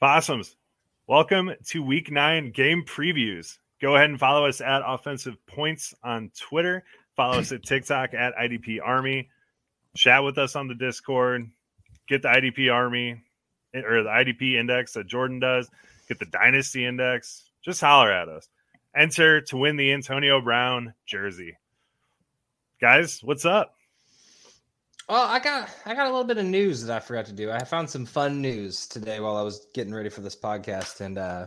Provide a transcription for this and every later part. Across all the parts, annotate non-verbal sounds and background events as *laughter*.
Possums, welcome to week nine game previews. Go ahead and follow us at Offensive Points on Twitter. Follow us at TikTok at IDP Army. Chat with us on the Discord. Get the IDP Army eh, or the IDP index that Jordan does. Get the Dynasty index. Just holler at us. Enter to win the Antonio Brown jersey. Guys, what's up? Well, I got I got a little bit of news that I forgot to do. I found some fun news today while I was getting ready for this podcast, and uh,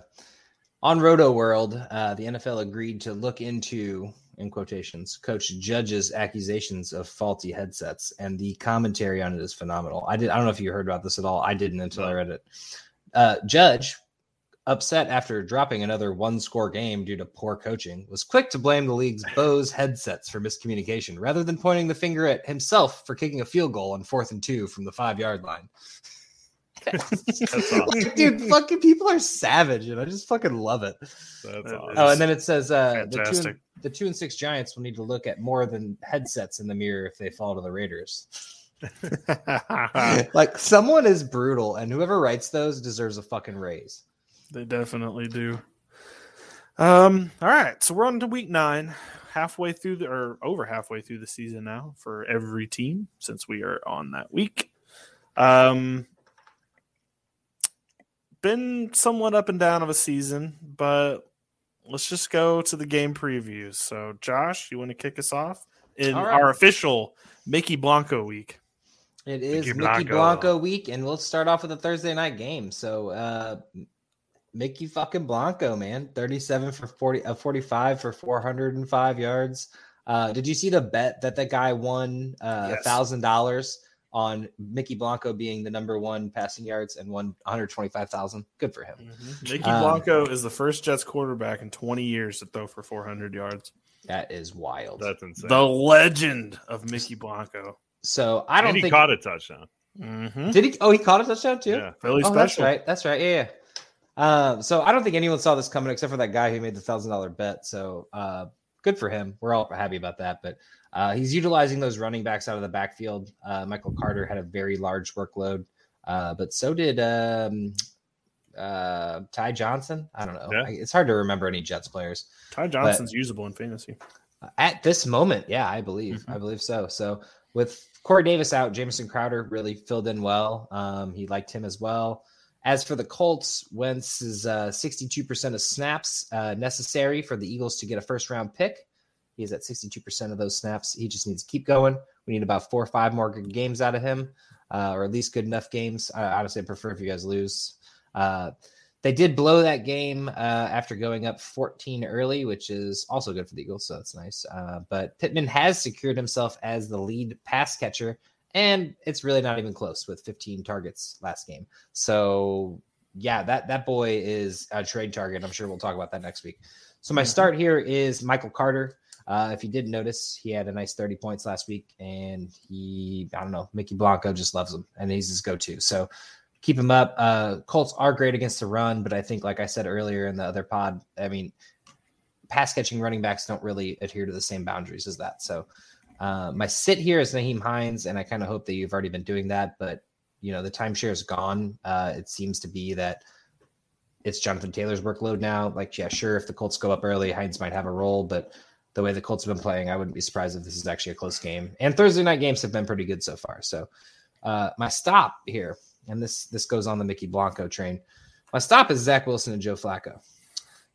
on Rotoworld, uh, the NFL agreed to look into, in quotations, Coach Judge's accusations of faulty headsets, and the commentary on it is phenomenal. I did I don't know if you heard about this at all. I didn't until I read it. Uh, Judge upset after dropping another one score game due to poor coaching, was quick to blame the league's Bose headsets for miscommunication rather than pointing the finger at himself for kicking a field goal on fourth and two from the five yard line. awesome. *laughs* Dude, fucking people are savage, and I just fucking love it. That's awesome. Oh, and then it says uh, the two, and, the two and six Giants will need to look at more than headsets in the mirror if they fall to the Raiders. *laughs* *laughs* like someone is brutal, and whoever writes those deserves a fucking raise. They definitely do. Um, all right, so we're on to week nine, halfway through the or over halfway through the season now for every team since we are on that week. Um, been somewhat up and down of a season, but let's just go to the game previews. So, Josh, you want to kick us off in right. our official Mickey Blanco week? It is Mickey Blanco. Mickey Blanco week, and we'll start off with a Thursday night game. So, uh, Mickey fucking Blanco, man. 37 for 40, uh, 45 for 405 yards. Uh, did you see the bet that that guy won a uh, thousand dollars on Mickey Blanco being the number one passing yards and won 125,000? Good for him. Mm-hmm. Mickey um, Blanco is the first Jets quarterback in 20 years to throw for 400 yards. That is wild. That's insane. The legend of Mickey Blanco. So I don't and he think caught a touchdown. Mm-hmm. Did he? Oh, he caught a touchdown too. Yeah, Philly oh, special. That's right. That's right. Yeah. yeah. Um, so I don't think anyone saw this coming except for that guy who made the thousand dollar bet. So uh, good for him. We're all happy about that. But uh, he's utilizing those running backs out of the backfield. Uh, Michael Carter had a very large workload, uh, but so did um, uh, Ty Johnson. I don't know. Yeah. It's hard to remember any Jets players. Ty Johnson's but, usable in fantasy at this moment. Yeah, I believe. Mm-hmm. I believe so. So with Corey Davis out, Jamison Crowder really filled in well. Um, he liked him as well. As for the Colts, Wentz is uh, 62% of snaps uh, necessary for the Eagles to get a first round pick. He's at 62% of those snaps. He just needs to keep going. We need about four or five more good games out of him, uh, or at least good enough games. I honestly prefer if you guys lose. Uh, they did blow that game uh, after going up 14 early, which is also good for the Eagles, so that's nice. Uh, but Pittman has secured himself as the lead pass catcher and it's really not even close with 15 targets last game. So yeah, that that boy is a trade target. I'm sure we'll talk about that next week. So my Mhm. start here is Michael Carter. Uh, if you didn't notice, he had a nice 30 points last week, and he, I don't know, Mickey Blanco just loves him, and he's his go-to. So keep him up. Uh, Colts are great against the run, but I think, like I said earlier in the other pod, I mean, pass catching running backs don't really adhere to the same boundaries as that. So uh, my sit here is Nyheim Hines, and I kind of hope that you've already been doing that, but you know the timeshare is gone. Uh, it seems to be that it's Jonathan Taylor's workload now. Like, yeah, sure, if the Colts go up early, Hines might have a role, but the way the Colts have been playing, I wouldn't be surprised if this is actually a close game. And Thursday night games have been pretty good so far. So uh, my stop here, and this this goes on the Mickey Blanco train. My stop is Zach Wilson and Joe Flacco.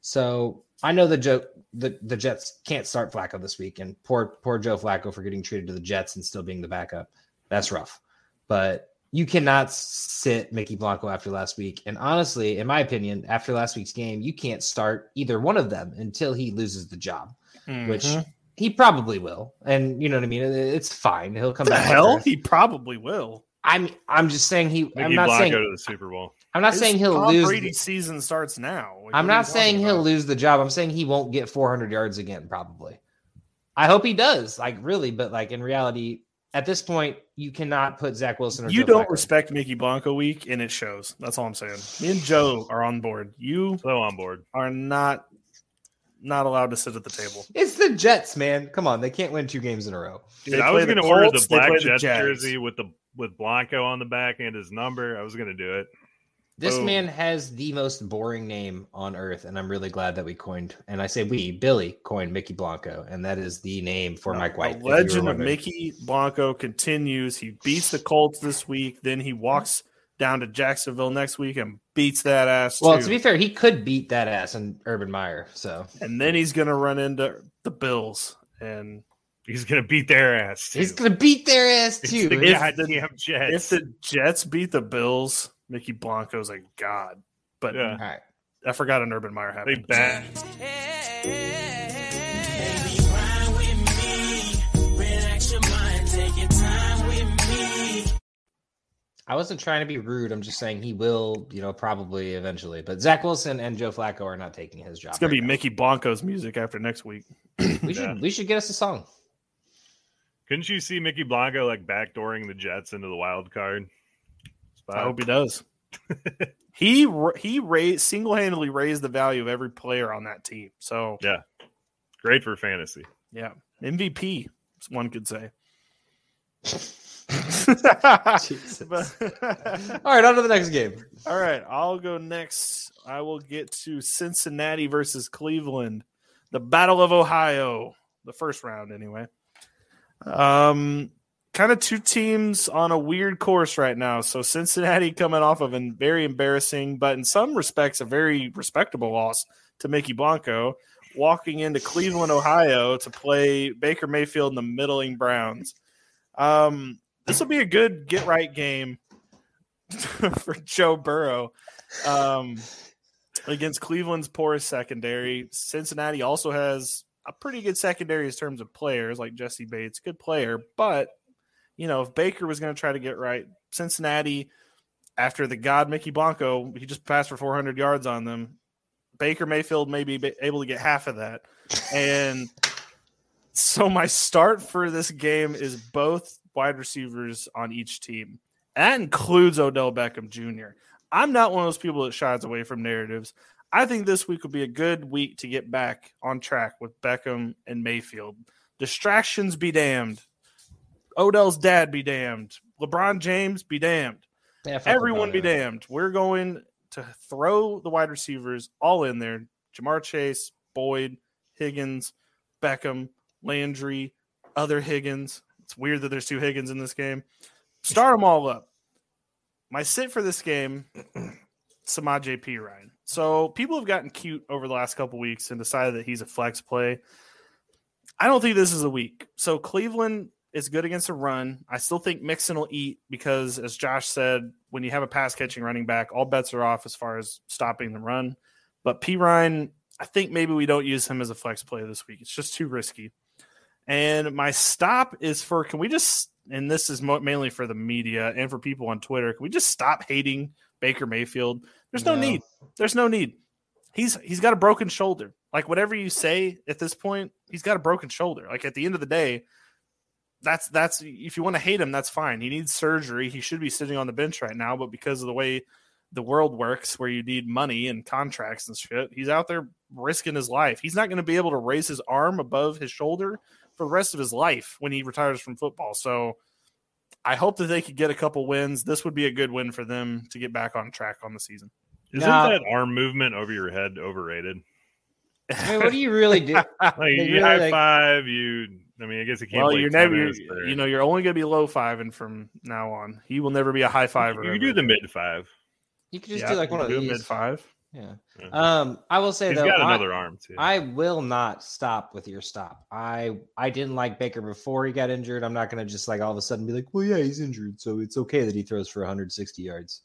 So I know the joke the, the Jets can't start Flacco this week, and poor poor Joe Flacco for getting treated to the Jets and still being the backup. That's rough. But you cannot sit Mickey Blanco after last week. And honestly, in my opinion, after last week's game, you can't start either one of them until he loses the job, which Mhm. he probably will. And you know what I mean? It's fine. He'll come the back. hell he probably will. I'm I'm just saying he I'm not Blanco saying to the Super Bowl. I'm not His saying he'll Tom lose. Brady's season starts now. Like, I'm what are you not saying he'll about? lose the job. I'm saying he won't get 400 yards again, probably. I hope he does, like really, but like in reality, at this point, you cannot put Zach Wilson or You Joe don't Flacco. respect Mickey Blanco week, and it shows. That's all I'm saying. Me and Joe are on board. You So on board. are not not allowed to sit at the table. It's the Jets, man. Come on, they can't win two games in a row. Dude, I was going to order the black play the Jets Jags. jersey with the with Blanco on the back and his number. I was going to do it. This Boom. man has the most boring name on earth, and I'm really glad that we coined, and I say we, Billy coined Mickey Blanco, and that is the name for Mike White. The legend of. Mickey Blanco continues. He beats the Colts this week. Then he walks down to Jacksonville next week and beats that ass. Well, too. to be fair, he could beat that ass in Urban Meyer. So and then he's going to run into the Bills. And He's going to beat their ass. Too. he's gonna beat their ass It's too. the If goddamn if the Jets beat the Bills, Mickey Blanco's a god. But Yeah. All right. I forgot an Urban Meyer they happened. I wasn't trying to be rude. I'm just saying he will, you know, probably eventually. But Zach Wilson and Joe Flacco are not taking his job. It's gonna right be now. Mickey Blanco's music after next week. *clears throat* We *clears throat* should we should get us a song. Couldn't you see Mickey Blanco like backdooring the Jets into the wild card? spot? I hope he does. *laughs* he he raised single handedly raised the value of every player on that team. So Yeah. Great for fantasy. yeah, MVP, one could say. *laughs* *laughs* But- All right, on to the next game. All right, I'll go next. I will get to Cincinnati versus Cleveland, the Battle of Ohio, the first round anyway. Um, kind of two teams on a weird course right now. So Cincinnati coming off of a very embarrassing, but in some respects a very respectable loss to Mickey Blanco, walking into Cleveland, Ohio to play Baker Mayfield and the middling Browns. Um, this will be a good get right game *laughs* for Joe Burrow um, against Cleveland's poorest secondary. Cincinnati also has a pretty good secondary in terms of players, like Jessie Bates, good player. But you know, if Baker was going to try to get right, Cincinnati, after the God Mickey Blanco, he just passed for 400 yards on them. Baker Mayfield may be able to get half of that, and so my start for this game is both wide receivers on each team. That includes Odell Beckham Jr. I'm not one of those people that shies away from narratives. I think this week will be a good week to get back on track with Beckham and Mayfield. Distractions be damned. Odell's dad be damned. LeBron James be damned. Yeah, Everyone be damned. We're going to throw the wide receivers all in there. Ja'Marr Chase, Boyd, Higgins, Beckham, Landry, other Higgins. It's weird that there's two Higgins in this game. Start them all up. My sit for this game, *clears throat* Samaje Perine. So people have gotten cute over the last couple weeks and decided that he's a flex play. I don't think this is a week. So Cleveland is good against a run. I still think Mixon will eat because, as Josh said, when you have a pass catching running back, all bets are off as far as stopping the run. But P Ryan, I think maybe we don't use him as a flex play this week. It's just too risky. And my stop is for can we just, and this is mo- mainly for the media and for people on Twitter, can we just stop hating Baker Mayfield? There's no, No. need. There's no need. He's he's got a broken shoulder. Like whatever you say at this point, he's got a broken shoulder. Like at the end of the day, that's that's if you want to hate him, that's fine. He needs surgery. He should be sitting on the bench right now, but because of the way the world works, where you need money and contracts and shit, he's out there risking his life. He's not going to be able to raise his arm above his shoulder for the rest of his life when he retires from football. So I hope that they could get a couple wins. This would be a good win for them to get back on track on the season. Isn't Now- that arm movement over your head overrated? *laughs* I mean, what do you really do? *laughs* Like you really, high like- five, you. I mean, I guess you can't. well, you're never, tennis, you're, but you know, you're only going to be low fiving from now on. He will never be a high fiver. you do the mid five. You could just Yeah, do like you one of do a these. mid five. Yeah. Yeah. Um, I will say He's though, got I- another arm too. I will not stop with your stop. I I didn't like Baker before he got injured. I'm not going to just like all of a sudden be like, well, yeah, he's injured, so it's okay that he throws for 160 yards.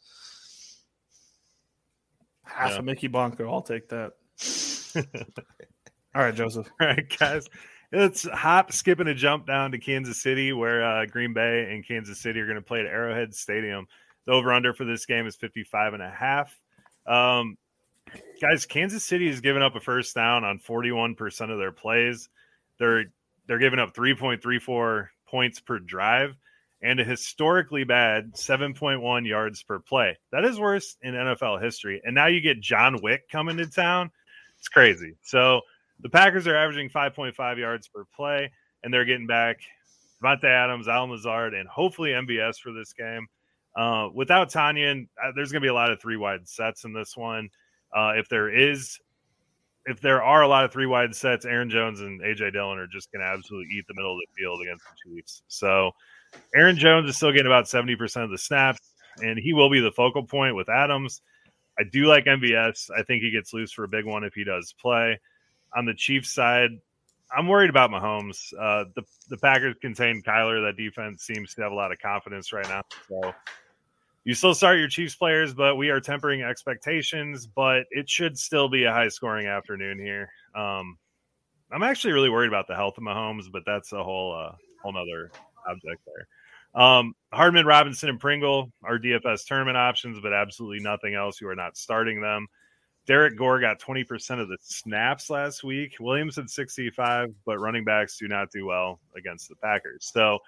Half Yeah. a Mickey Blanco. I'll take that. *laughs* All right, Joseph. All right, guys. Let's hop, skip, and a jump down to Kansas City, where uh, Green Bay and Kansas City are going to play at Arrowhead Stadium. The over under for this game is 55 and a half. Um, guys, Kansas City has given up a first down on 41% of their plays. They're they're giving up 3.34 points per drive and a historically bad 7.1 yards per play. That is worse in NFL history. And now you get John Wick coming to town. It's crazy. So the Packers are averaging 5.5 yards per play, and they're getting back Davante Adams, Allen Lazard, and hopefully MVS for this game. Uh, without Tonyan, uh, there's going to be a lot of three wide sets in this one. Uh, if there is, if there are a lot of three wide sets, Aaron Jones and AJ Dillon are just going to absolutely eat the middle of the field against the Chiefs. So Aaron Jones is still getting about 70% of the snaps, and he will be the focal point with Adams. I do like MVS. I think he gets loose for a big one if he does play. On the Chiefs side, I'm worried about Mahomes. Uh, the the Packers contain Kyler. That defense seems to have a lot of confidence right now. So you still start your Chiefs players, but we are tempering expectations. But it should still be a high scoring afternoon here. Um, I'm actually really worried about the health of Mahomes, but that's a whole uh, whole nother object there. Um, Hardman, Robinson, and Pringle are DFS tournament options, but absolutely nothing else. You are not starting them. Derrick Gore got 20% of the snaps last week. Williams had 65, but running backs do not do well against the Packers. So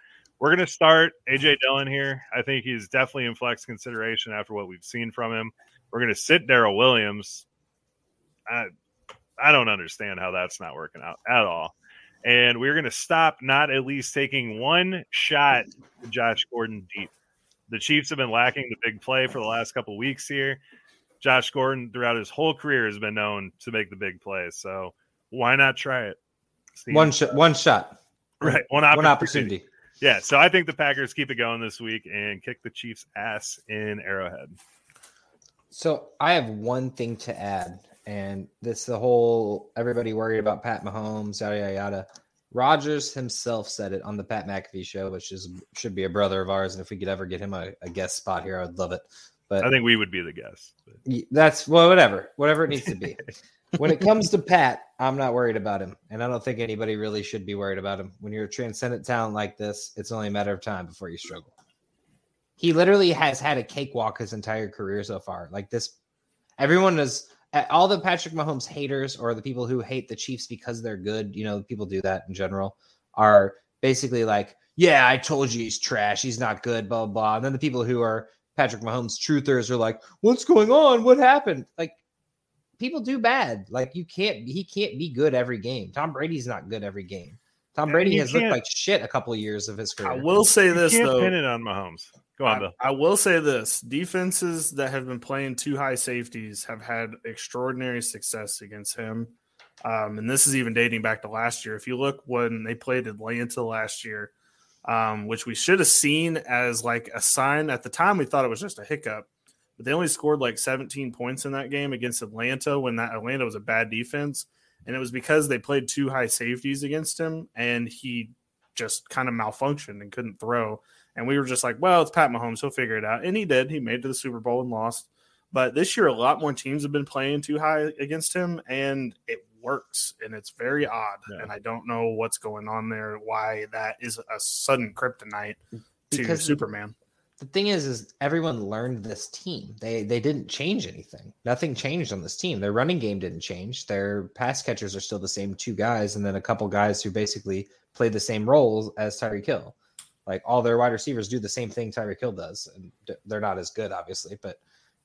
we're going to start AJ Dillon here. I think he's definitely in flex consideration after what we've seen from him. We're going to sit Darrel Williams. I, I don't understand how that's not working out at all. And we're going to stop not at least taking one shot to Josh Gordon deep. The Chiefs have been lacking the big play for the last couple weeks here. Josh Gordon, throughout his whole career, has been known to make the big play. So why not try it? Steve? One shot, one shot, right, one one opportunity. Yeah, so I think the Packers keep it going this week and kick the Chiefs' ass in Arrowhead. So I have one thing to add, and this the whole everybody worried about Pat Mahomes, yada yada yada. Rodgers himself said it on the Pat McAfee show, which is should be a brother of ours, and if we could ever get him a, a guest spot here, I would love it. But I think we would be the guest. but- That's well, whatever, whatever it needs to be. *laughs* when it comes to Pat, I'm not worried about him, and I don't think anybody really should be worried about him. When you're a transcendent talent like this, it's only a matter of time before you struggle. He literally has had a cakewalk his entire career so far. Like this, everyone is all the Patrick Mahomes haters or the people who hate the Chiefs because they're good. You know, people do that in general. Are basically like, yeah, I told you he's trash. He's not good. Blah blah. And then the people who are Patrick Mahomes truthers are like, what's going on? What happened? Like, people do bad. Like, you can't, he can't be good every game. Tom Brady's not good every game. Tom Brady has looked like shit a couple of years of his career. I will say You this can't though. pin it on Mahomes. Go on, I, Bill. I will say this: defenses that have been playing two high safeties have had extraordinary success against him. Um, and this is even dating back to last year. If you look when they played Atlanta last year, um, which we should have seen as like a sign at the time, we thought it was just a hiccup, but they only scored like 17 points in that game against Atlanta when that Atlanta was a bad defense, and it was because they played two high safeties against him, and he just kind of malfunctioned and couldn't throw. And we were just like, well, it's Pat Mahomes. He'll figure it out. And he did. He made it to the Super Bowl and lost. But this year, a lot more teams have been playing too high against him, and it works. And it's very odd. Yeah. And I don't know what's going on there, why that is a sudden kryptonite to Because- Superman. The thing is, is everyone learned this team. They they didn't change anything. Nothing changed on this team. Their running game didn't change. Their pass catchers are still the same two guys, and then a couple guys who basically play the same roles as Tyreek Hill. Like all their wide receivers do the same thing Tyreek Hill does, and they're not as good, obviously, but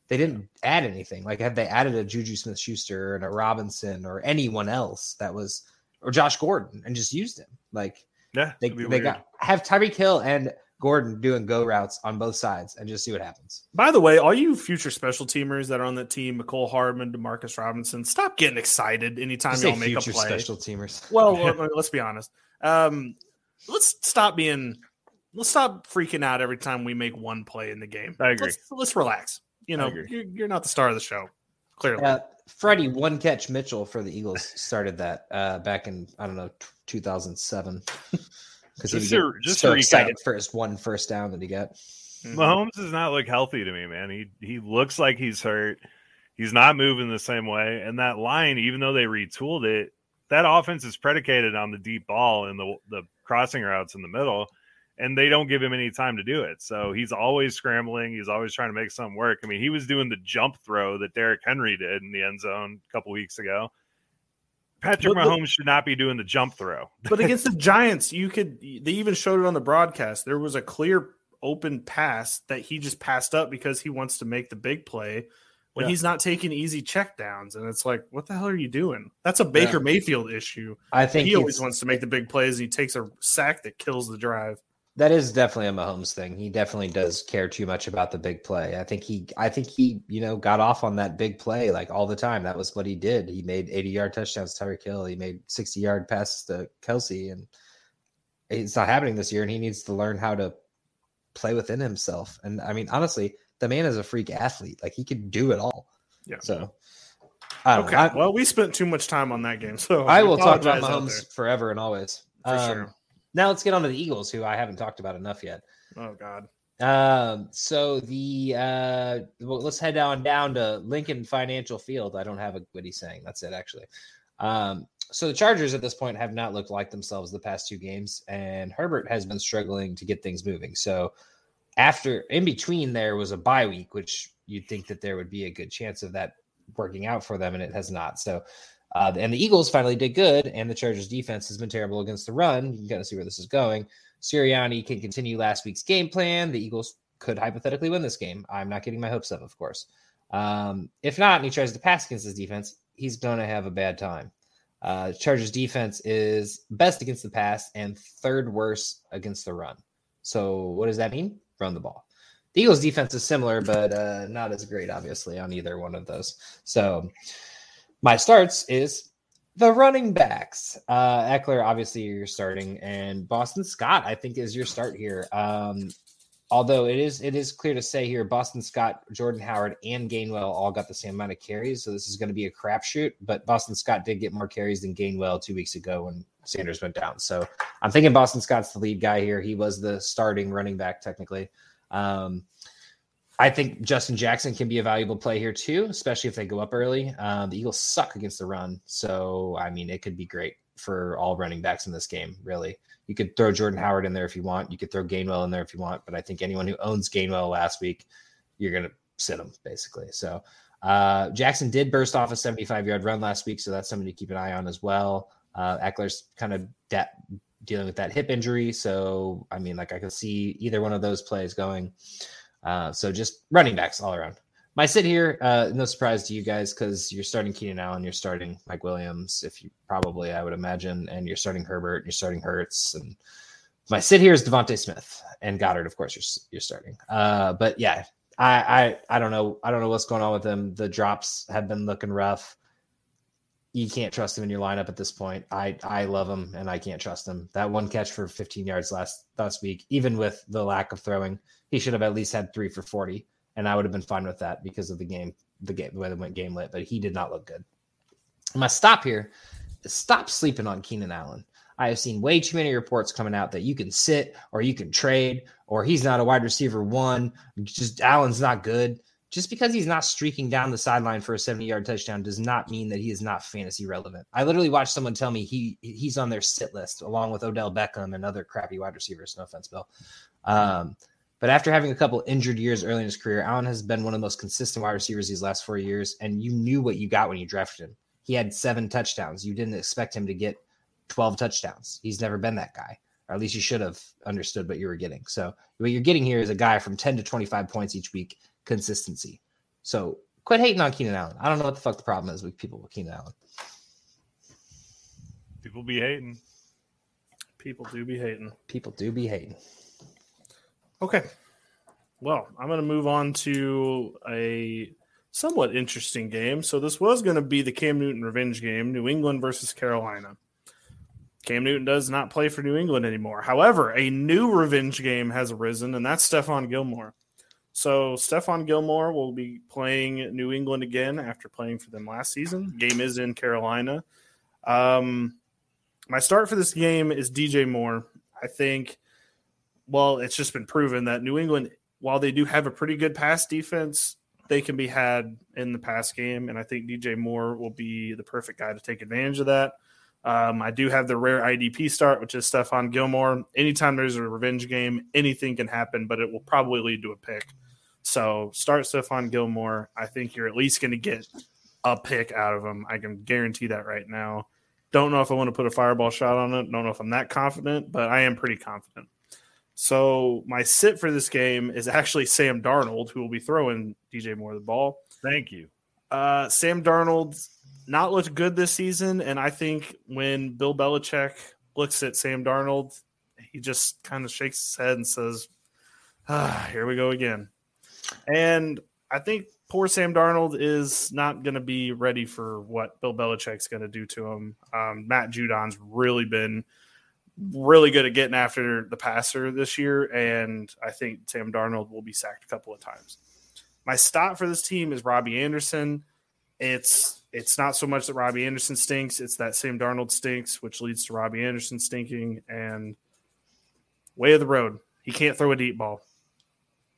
they didn't add anything. Like had they added a Juju Smith Schuster and a Robinson or anyone else that was or Josh Gordon and just used him. Like Yeah, they, they weird. got have Tyreek Hill and Gordon doing go routes on both sides and just see what happens. By the way, all you future special teamers that are on that team, Mecole Hardman, Demarcus Robinson, stop getting excited anytime You y'all make a future play. special teamers. Well, *laughs* let- let's be honest. Um, let's stop being. Let's stop freaking out every time we make one play in the game. I agree. Let's, let's relax. You know, you're, you're not the star of the show. Clearly, Uh, Freddie one catch Mitchell for the Eagles started that uh, back in I don't know t- 2007 *laughs* because he Just was to- just so to recap. excited for his one first down that he got. Mhm. Mahomes does not look healthy to me, man. He he looks like he's hurt. He's not moving the same way. And that line, even though they retooled it, that offense is predicated on the deep ball and the the crossing routes in the middle. And they don't give him any time to do it. So he's always scrambling. He's always trying to make something work. I mean, he was doing the jump throw that Derrick Henry did in the end zone a couple weeks ago. Patrick But- but- Mahomes should not be doing the jump throw. but *laughs* against the Giants, you could. They even showed it on the broadcast. There was a clear open pass that he just passed up because he wants to make the big play when Yeah. he's not taking easy checkdowns. And it's like, what the hell are you doing? That's a Baker Mayfield issue. I think He always wants to make the big plays, and he takes a sack that kills the drive. That is definitely a Mahomes thing. He definitely does care too much about the big play. I think he, I think he, you know, got off on that big play like all the time. That was what he did. He made 80 yard touchdowns to Tyreek Hill. He made 60 yard passes to Kelce, and it's not happening this year. And he needs to learn how to play within himself. And I mean, honestly, the man is a freak athlete. Like he could do it all. Yeah. So, I don't Okay. know. I, well, we spent too much time on that game, so I will talk about Mahomes forever and always. for Um, sure. Now let's get on to the Eagles, who I haven't talked about enough yet. Oh God. Um, so the uh well, let's head on down to Lincoln Financial Field. I don't have a witty saying. That's it actually. Um, so the Chargers at this point have not looked like themselves the past two games, and Herbert has been struggling to get things moving. So after in between there was a bye week, which you'd think that there would be a good chance of that working out for them, and it has not. So uh, and the Eagles finally did good, and the Chargers defense has been terrible against the run. You can kind of see where this is going. Sirianni can continue last week's game plan. The Eagles could hypothetically win this game. I'm not getting my hopes up, of course. Um, if not, and he tries to pass against his defense, he's going to have a bad time. Uh, Chargers defense is best against the pass and third worst against the run. So what does that mean? Run the ball. The Eagles defense is similar, but uh, not as great, obviously, on either one of those. So my starts is the running backs. Uh, Ekeler, obviously, you're starting, and Boston Scott, I think, is your start here. Um, although it is it is clear to say here, Boston Scott, Jordan Howard, and Gainwell all got the same amount of carries, so this is going to be a crapshoot. But Boston Scott did get more carries than Gainwell two weeks ago when Sanders went down. So I'm thinking Boston Scott's the lead guy here. He was the starting running back technically. Um, I think Justin Jackson can be a valuable play here too, especially if they go up early. Um, the Eagles suck against the run, so I mean it could be great for all running backs in this game. Really, you could throw Jordan Howard in there if you want. You could throw Gainwell in there if you want. But I think anyone who owns Gainwell last week, you're gonna sit him basically. So uh, Jackson did burst off a 75 yard run last week, so that's something to keep an eye on as well. Uh, Ekeler's kind of de- dealing with that hip injury, so I mean, like I could see either one of those plays going. Uh, so just running backs all around. My sit here, uh, no surprise to you guys because you're starting Keenan Allen, you're starting Mike Williams, if you probably, I would imagine, and you're starting Herbert, you're starting Hurts, and my sit here is DeVonta Smith and Goedert, of course, you're you're starting. Uh, but yeah, I, I I don't know, I don't know what's going on with them. The drops have been looking rough. You can't trust him in your lineup at this point. I I love him and I can't trust him. That one catch for 15 yards last last week, even with the lack of throwing, he should have at least had three for 40, and I would have been fine with that because of the game, the game, the way they went game lit. But he did not look good. My stop here stop sleeping on Keenan Allen. I have seen way too many reports coming out that you can sit or you can trade or he's not a wide receiver one. Just Allen's not good. Just because he's not streaking down the sideline for a 70 yard touchdown does not mean that he is not fantasy relevant. I literally watched someone tell me he he's on their sit list along with Odell Beckham and other crappy wide receivers. No offense, Bill. Um, But after having a couple injured years early in his career, Allen has been one of the most consistent wide receivers these last four years. And you knew what you got when you drafted him. He had seven touchdowns. You didn't expect him to get 12 touchdowns. He's never been that guy, or at least you should have understood what you were getting. So, what you're getting here is a guy from 10 to 25 points each week, consistency. So, quit hating on Keenan Allen. I don't know what the fuck the problem is with people with Keenan Allen. People be hating. People do be hating. People do be hating. Okay. Well, I'm going to move on to a somewhat interesting game. So this was going to be the Cam Newton revenge game, New England versus Carolina. Cam Newton does not play for New England anymore. However, a new revenge game has arisen, and that's Stephon Gilmore. So Stephon Gilmore will be playing New England again after playing for them last season. Game is in Carolina. Um, my start for this game is DJ Moore. I think, well, it's just been proven that New England, while they do have a pretty good pass defense, they can be had in the pass game. And I think DJ Moore will be the perfect guy to take advantage of that. Um, I do have the rare IDP start, which is Stephon Gilmore. Anytime there's a revenge game, anything can happen, but it will probably lead to a pick. So start Stephon Gilmore. I think you're at least going to get a pick out of him. I can guarantee that right now. Don't know if I want to put a fireball shot on it. Don't know if I'm that confident, but I am pretty confident. So my sit for this game is actually Sam Darnold, who will be throwing DJ Moore the ball. Thank you. Uh, Sam Darnold not looked good this season, and I think when Bill Belichick looks at Sam Darnold, he just kind of shakes his head and says, ah, "Here we go again." And I think poor Sam Darnold is not going to be ready for what Bill Belichick's going to do to him. Um, Matt Judon's really been really good at getting after the passer this year, and I think Sam Darnold will be sacked a couple of times. My stop for this team is Robbie Anderson. It's it's not so much that Robbie Anderson stinks; it's that Sam Darnold stinks, which leads to Robbie Anderson stinking. And way of the road, he can't throw a deep ball.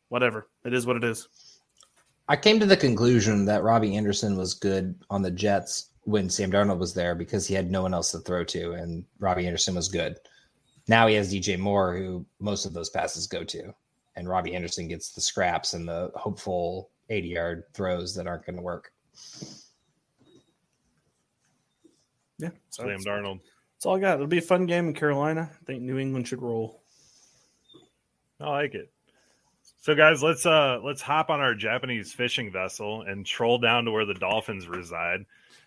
Whatever, it is what it is. I came to the conclusion that Robbie Anderson was good on the Jets when Sam Darnold was there because he had no one else to throw to, and Robbie Anderson was good. Now he has DJ Moore, who most of those passes go to, and Robbie Anderson gets the scraps and the hopeful 80 yard throws that aren't going to work. Yeah, so Sam that's, Darnold. that's all I got. It'll be a fun game in Carolina. I think New England should roll. I like it. So guys, let's uh let's hop on our Japanese fishing vessel and troll down to where the Dolphins reside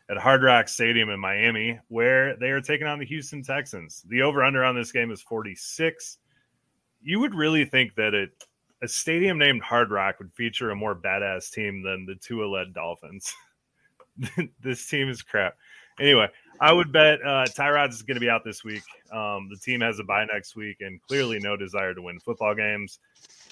at Hard Rock Stadium in Miami, where they are taking on the Houston Texans. The over/under on this game is 46. You would really think that it a stadium named Hard Rock would feature a more badass team than the Tua-led Dolphins. *laughs* this team is crap. Anyway, I would bet uh, Tyrod is going to be out this week. Um, the team has a bye next week, and clearly no desire to win football games.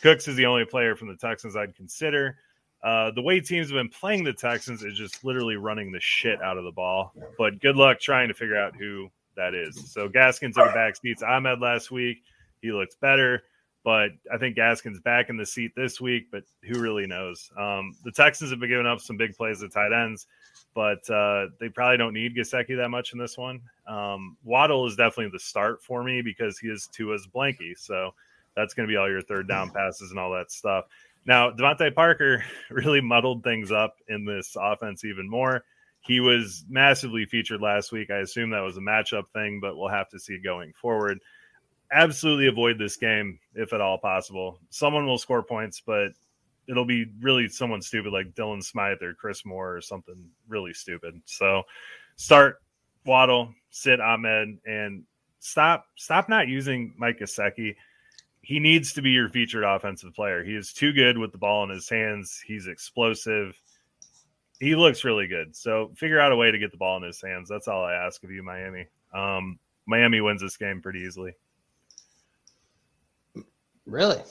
Cooks is the only player from the Texans I'd consider. Uh, the way teams have been playing the Texans is just literally running the shit out of the ball. But good luck trying to figure out who that is. So Gaskin took a back seat to Ahmed last week. He looks better, but I think Gaskin's back in the seat this week. But who really knows? Um, the Texans have been giving up some big plays at tight ends, but uh, they probably don't need Gesicki that much in this one. Um, Waddle is definitely the start for me because he is Tua's blankie. So that's going to be all your third down passes and all that stuff. Now, DeVante Parker *laughs* really muddled things up in this offense even more. He was massively featured last week. I assume that was a matchup thing, but we'll have to see going forward. Absolutely avoid this game if at all possible. Someone will score points, but it'll be really someone stupid like Dylan Smythe or Chris Moore or something really stupid. So start Waddle, sit Ahmed, and stop stop not using Mike Gesicki he needs to be your featured offensive player. He is too good with the ball in his hands. He's explosive. He looks really good. So figure out a way to get the ball in his hands. That's all I ask of you, Miami. Um, Miami wins this game pretty easily. Really?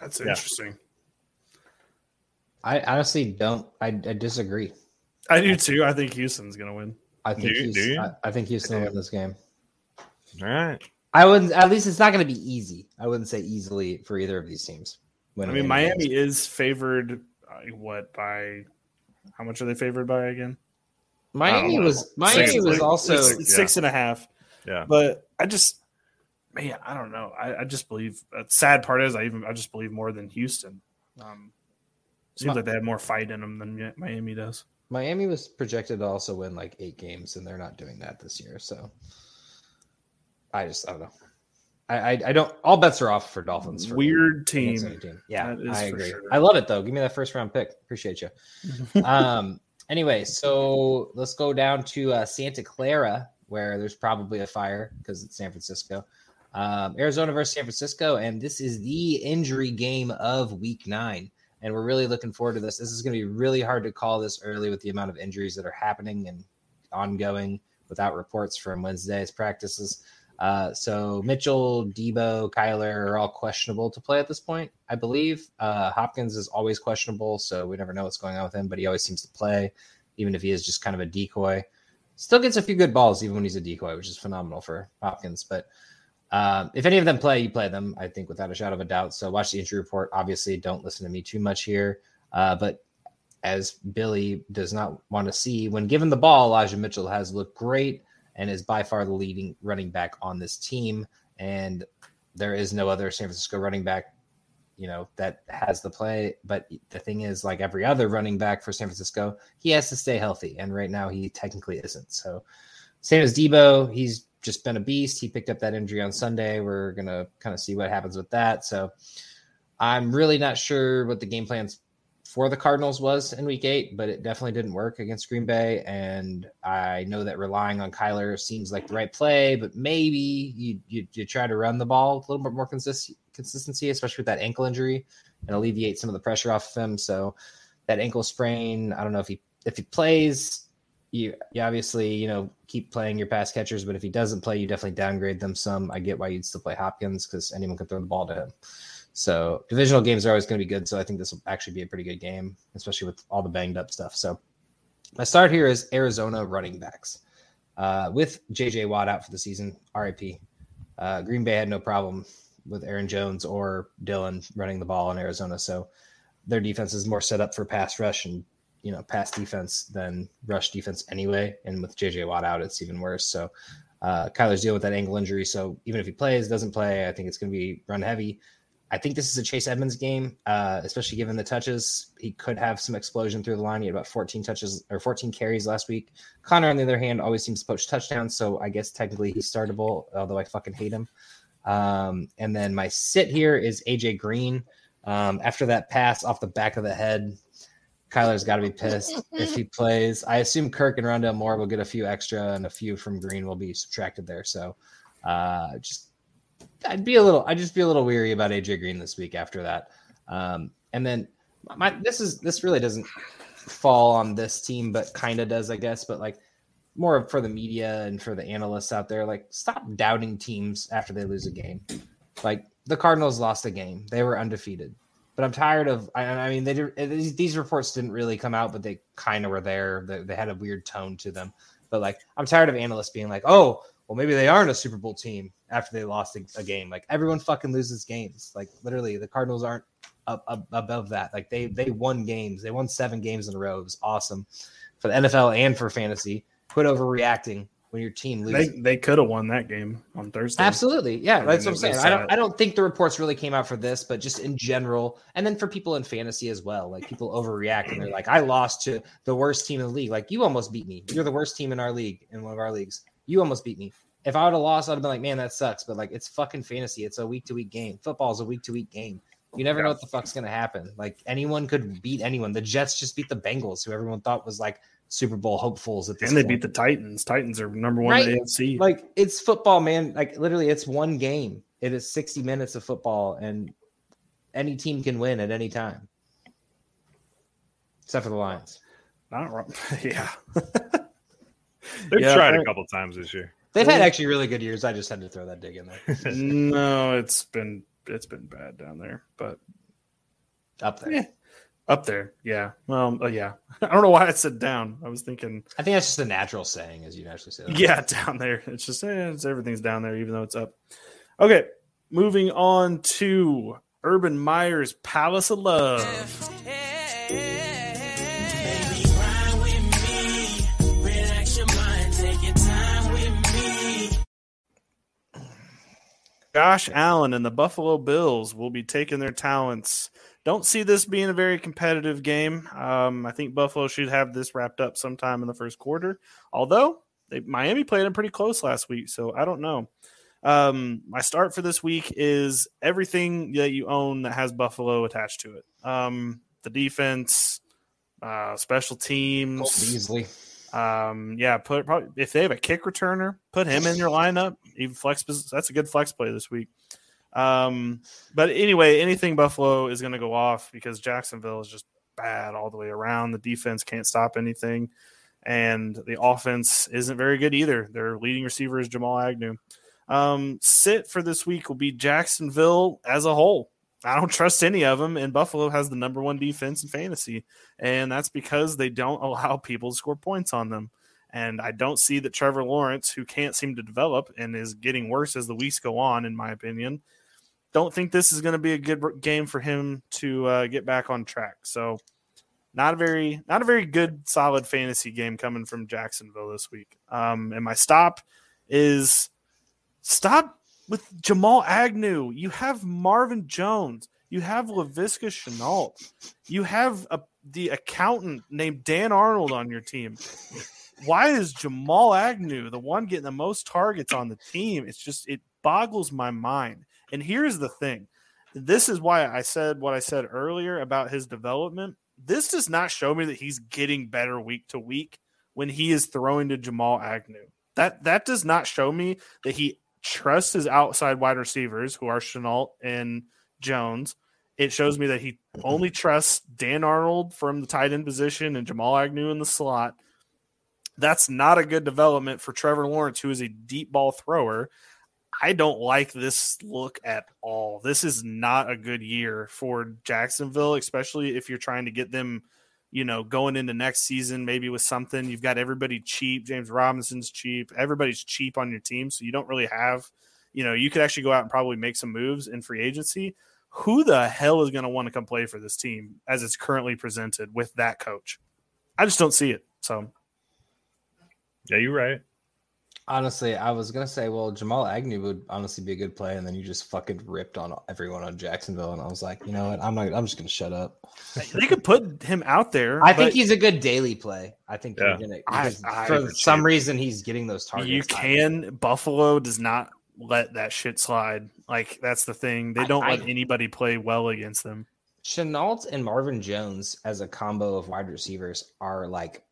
That's Yeah. interesting. I honestly don't. I, I disagree. I do too. I think Houston's going to win. I think Do you- do you? I, I think Houston will win this game. All right. I wouldn't. At least it's not going to be easy. I wouldn't say easily for either of these teams. I mean, Miami games. is favored. Uh, what by? How much are they favored by again? Miami was Miami Six- was also it's, it's yeah. six and a half. Yeah. But I just man, I don't know. I, I just believe. The sad part is, I even I just believe more than Houston. Um, seems like they have more fight in them than Miami does. Miami was projected to also win like eight games, and they're not doing that this year. So I just I don't know. I I, I don't. All bets are off for Dolphins. For Weird team. team. Yeah, I agree. sure. I love it though. Give me that first round pick. Appreciate you. *laughs* um. Anyway, so let's go down to uh, Santa Clara, where there's probably a fire because it's San Francisco. Um, Arizona versus San Francisco, and this is the injury game of Week Nine, and we're really looking forward to this. This is going to be really hard to call this early with the amount of injuries that are happening and ongoing without reports from Wednesday's practices. Uh, so Mitchell, Deebo, Kyler are all questionable to play at this point, I believe. Uh, Hopkins is always questionable, so we never know what's going on with him, but he always seems to play, even if he is just kind of a decoy. Still gets a few good balls, even when he's a decoy, which is phenomenal for Hopkins. But um, if any of them play, you play them, I think, without a shadow of a doubt. So watch the injury report. Obviously, don't listen to me too much here. Uh, but as Billy does not want to see, when given the ball, Elijah Mitchell has looked great and is by far the leading running back on this team. And there is no other San Francisco running back, you know, that has the play. But the thing is, like every other running back for San Francisco, he has to stay healthy. And right now, he technically isn't. So, same as Deebo, he's just been a beast. He picked up that injury on Sunday. We're going to kind of see what happens with that. So, I'm really not sure what the game plans for the Cardinals was in week eight, but it definitely didn't work against Green Bay. And I know that relying on Kyler seems like the right play, but maybe you you, you try to run the ball a little bit more consist- consistency, especially with that ankle injury, and alleviate some of the pressure off of him. So that ankle sprain, I don't know if he if he plays, you you obviously you know keep playing your pass catchers, but if he doesn't play, you definitely downgrade them some. I get why you'd still play Hopkins because anyone can throw the ball to him. So divisional games are always going to be good. So I think this will actually be a pretty good game, especially with all the banged up stuff. So my start here is Arizona running backs. Uh, with JJ Watt out for the season, RIP. Uh, Green Bay had no problem with Aaron Jones or Dillon running the ball in Arizona. So their defense is more set up for pass rush and you know pass defense than rush defense anyway. And with JJ Watt out, it's even worse. So uh, Kyler's dealing with that ankle injury. So even if he plays, doesn't play, I think it's going to be run heavy. I think this is a Chase Edmonds game, uh, especially given the touches. He could have some explosion through the line. He had about 14 touches or 14 carries last week. Conner, on the other hand, always seems to poach touchdowns. So I guess technically he's startable, although I fucking hate him. Um, and then my sit here is AJ Green. Um, after that pass off the back of the head, Kyler's got to be pissed if he plays. I assume Kirk and Rondale Moore will get a few extra, and a few from Green will be subtracted there. So uh, just I'd be a little, I'd just be a little weary about AJ Green this week after that. Um, and then my, this is, this really doesn't fall on this team, but kind of does, I guess. But like more for the media and for the analysts out there, like stop doubting teams after they lose a game. Like the Cardinals lost a game, they were undefeated. But I'm tired of. I, I mean, they did, these, reports didn't really come out, but they kind of were there. They, they had a weird tone to them. But like, I'm tired of analysts being like, "Oh, well, maybe they aren't a Super Bowl team after they lost a, a game. Like everyone fucking loses games. Like literally, the Cardinals aren't up, up, above that. Like they they won games. They won seven games in a row. It was awesome for the NFL and for fantasy. Quit overreacting when your team loses. they could have won that game on Thursday. Absolutely, yeah, that's what I'm saying. I don't. I don't think the reports really came out for this, but just in general, and then for people in fantasy as well, like people overreact and they're like, "I lost to the worst team in the league." Like you almost beat me. You're the worst team in our league in one of our leagues. You almost beat me. If I would have lost, I'd have been like, "Man, that sucks." But like, it's fucking fantasy. It's a week to week game. Football is a week to week game. You never know what the fuck's gonna happen. Like anyone could beat anyone. The Jets just beat the Bengals, who everyone thought was like Super Bowl hopefuls at this. and they point. beat the Titans. Titans are number one in the Right. AFC. like it's football, man. Like literally, it's one game. It is 60 minutes of football, and any team can win at any time, except for the Lions. Not wrong. *laughs* yeah. *laughs* *laughs* They've Yeah, tried a couple times this year. They've had actually really good years. I just had to throw that dig in there. *laughs* no, it's been it's been bad down there, but Up there. Yeah. up there, yeah. Well, uh, yeah. *laughs* I don't know why I said down. I was thinking, I think that's just a natural saying, as you naturally say. that. yeah, down there. It's just eh, it's, everything's down there, even though it's up. Okay, moving on to Urban Meyer's Palace of Love. Josh Allen and the Buffalo Bills will be taking their talents. Don't see this being a very competitive game. Um, I think Buffalo should have this wrapped up sometime in the first quarter. Although they, Miami played them pretty close last week, so I don't know. Um, my start for this week is everything that you own that has Buffalo attached to it. Um, the defense, uh, special teams, Beasley. um, yeah, put probably if they have a kick returner, put him in your lineup. Even flex, that's a good flex play this week. Um, but anyway, anything Buffalo is going to go off because Jacksonville is just bad all the way around. The defense can't stop anything, and the offense isn't very good either. Their leading receiver is Jamal Agnew. Um, sit for this week will be Jacksonville as a whole. I don't trust any of them, and Buffalo has the number one defense in fantasy, and that's because they don't allow people to score points on them. And I don't see that Trevor Lawrence, who can't seem to develop and is getting worse as the weeks go on, in my opinion, don't think this is going to be a good game for him to uh, get back on track. So, not a very, not a very good, solid fantasy game coming from Jacksonville this week. Um, and my stop is stop with Jamal Agnew. You have Marvin Jones. You have Laviska Shenault. You have a, the accountant named Dan Arnold on your team. Why is Jamal Agnew the one getting the most targets on the team? It's just it boggles my mind. And here's the thing. This is why I said what I said earlier about his development. This does not show me that he's getting better week to week when he is throwing to Jamal Agnew. That that does not show me that he trusts his outside wide receivers, who are Shenault and Jones. It shows me that he only trusts Dan Arnold from the tight end position and Jamal Agnew in the slot. That's not a good development for Trevor Lawrence, who is a deep ball thrower. I don't like this look at all. This is not a good year for Jacksonville, especially if you're trying to get them, you know, going into next season, maybe with something. You've got everybody cheap. James Robinson's cheap. Everybody's cheap on your team. So you don't really have, you know, you could actually go out and probably make some moves in free agency. Who the hell is going to want to come play for this team as it's currently presented with that coach? I just don't see it. So, yeah, you're right. Honestly, I was gonna say, well, Jamal Agnew would honestly be a good play, and then you just fucking ripped on everyone on Jacksonville, and I was like, you know what, I'm not, I'm just gonna shut up. They could put him out there. I think he's a good daily play. I think Yeah. gonna I- I for appreciate some reason he's getting those targets. You can. Buffalo does not let that shit slide. Like that's the thing. They don't let I- anybody play well against them. Shenault and Marvin Jones as a combo of wide receivers are like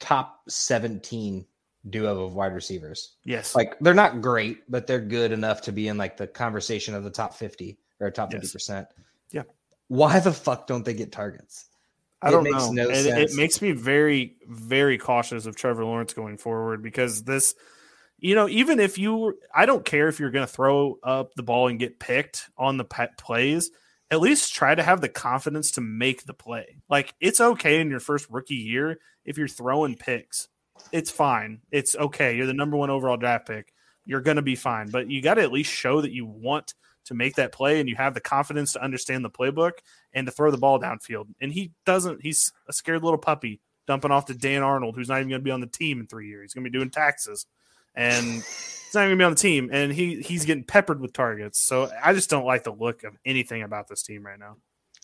top 17 duo of wide receivers. Yes. Like they're not great, but they're good enough to be in like the conversation of the top 50 or top Yes. 50%. Yeah. Why the fuck don't they get targets? I it don't makes know. no it, it makes me very, very cautious of Trevor Lawrence going forward because this, you know, even if you, I don't care if you're going to throw up the ball and get picked on the pet plays. At least try to have the confidence to make the play. Like it's okay in your first rookie year if you're throwing picks. It's fine. It's okay. You're the number one overall draft pick. You're going to be fine. But you got to at least show that you want to make that play and you have the confidence to understand the playbook and to throw the ball downfield. And he doesn't. He's a scared little puppy dumping off to Dan Arnold, who's not even going to be on the team in three years. He's going to be doing taxes, and he's not even to be on the team. And he he's getting peppered with targets. So I just don't like the look of anything about this team right now.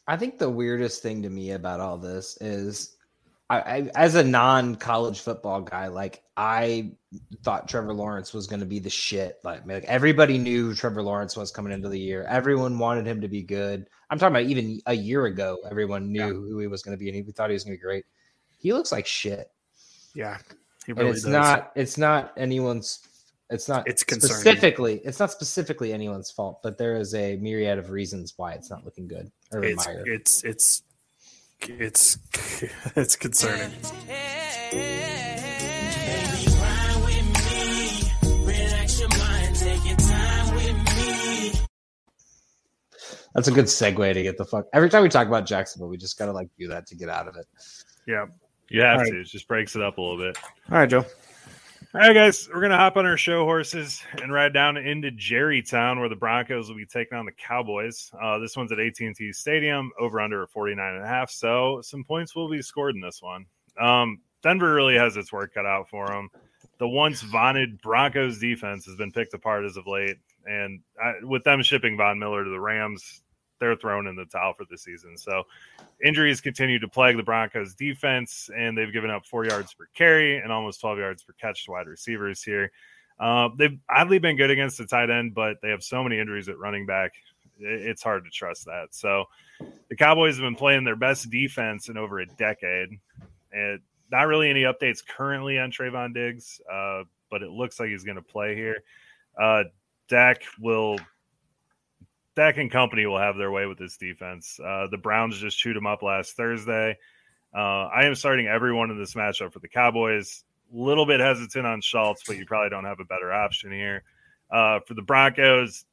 I think the weirdest thing to me about all this is, I, I as a non-college football guy, like I thought Trevor Lawrence was going to be the shit. Like, like everybody knew who Trevor Lawrence was coming into the year. Everyone wanted him to be good. I'm talking about even a year ago. Everyone knew Yeah. who he was going to be, and he thought he was going to be great. He looks like shit, Yeah, he and really it's does. not. It's not anyone's. It's not. It's concerning. specifically. It's not specifically anyone's fault, but there is a myriad of reasons why it's not looking good. Urban It's Meyer. it's it's it's *laughs* it's concerning. That's a good segue to get the fuck. Every time we talk about Jacksonville, we just gotta like do that to get out of it. Yeah. You have All right. to. It just breaks it up a little bit. All right, Joe. All right, guys, we're gonna hop on our show horses and ride down into Jerrytown, where the Broncos will be taking on the Cowboys. Uh, this one's at AT&T Stadium, over under 49 and a half. So some points will be scored in this one. Um, Denver really has its work cut out for them. the once vaunted Broncos defense has been picked apart as of late. And I, with them shipping Von Miller to the Rams, they're thrown in the towel for the season. So injuries continue to plague the Broncos defense, and they've given up four yards per carry and almost 12 yards per catch to wide receivers here. Uh, they've oddly been good against the tight end, but they have so many injuries at running back. It's hard to trust that. So the Cowboys have been playing their best defense in over a decade. And not really any updates currently on Trevon Diggs, uh, but it looks like he's going to play here. Uh, Dak will Dak and company will have their way with this defense. Uh, the Browns just chewed them up last Thursday. Uh, I am starting everyone in this matchup for the Cowboys. Little bit hesitant on Schultz, but you probably don't have a better option here. Uh, for the Broncos,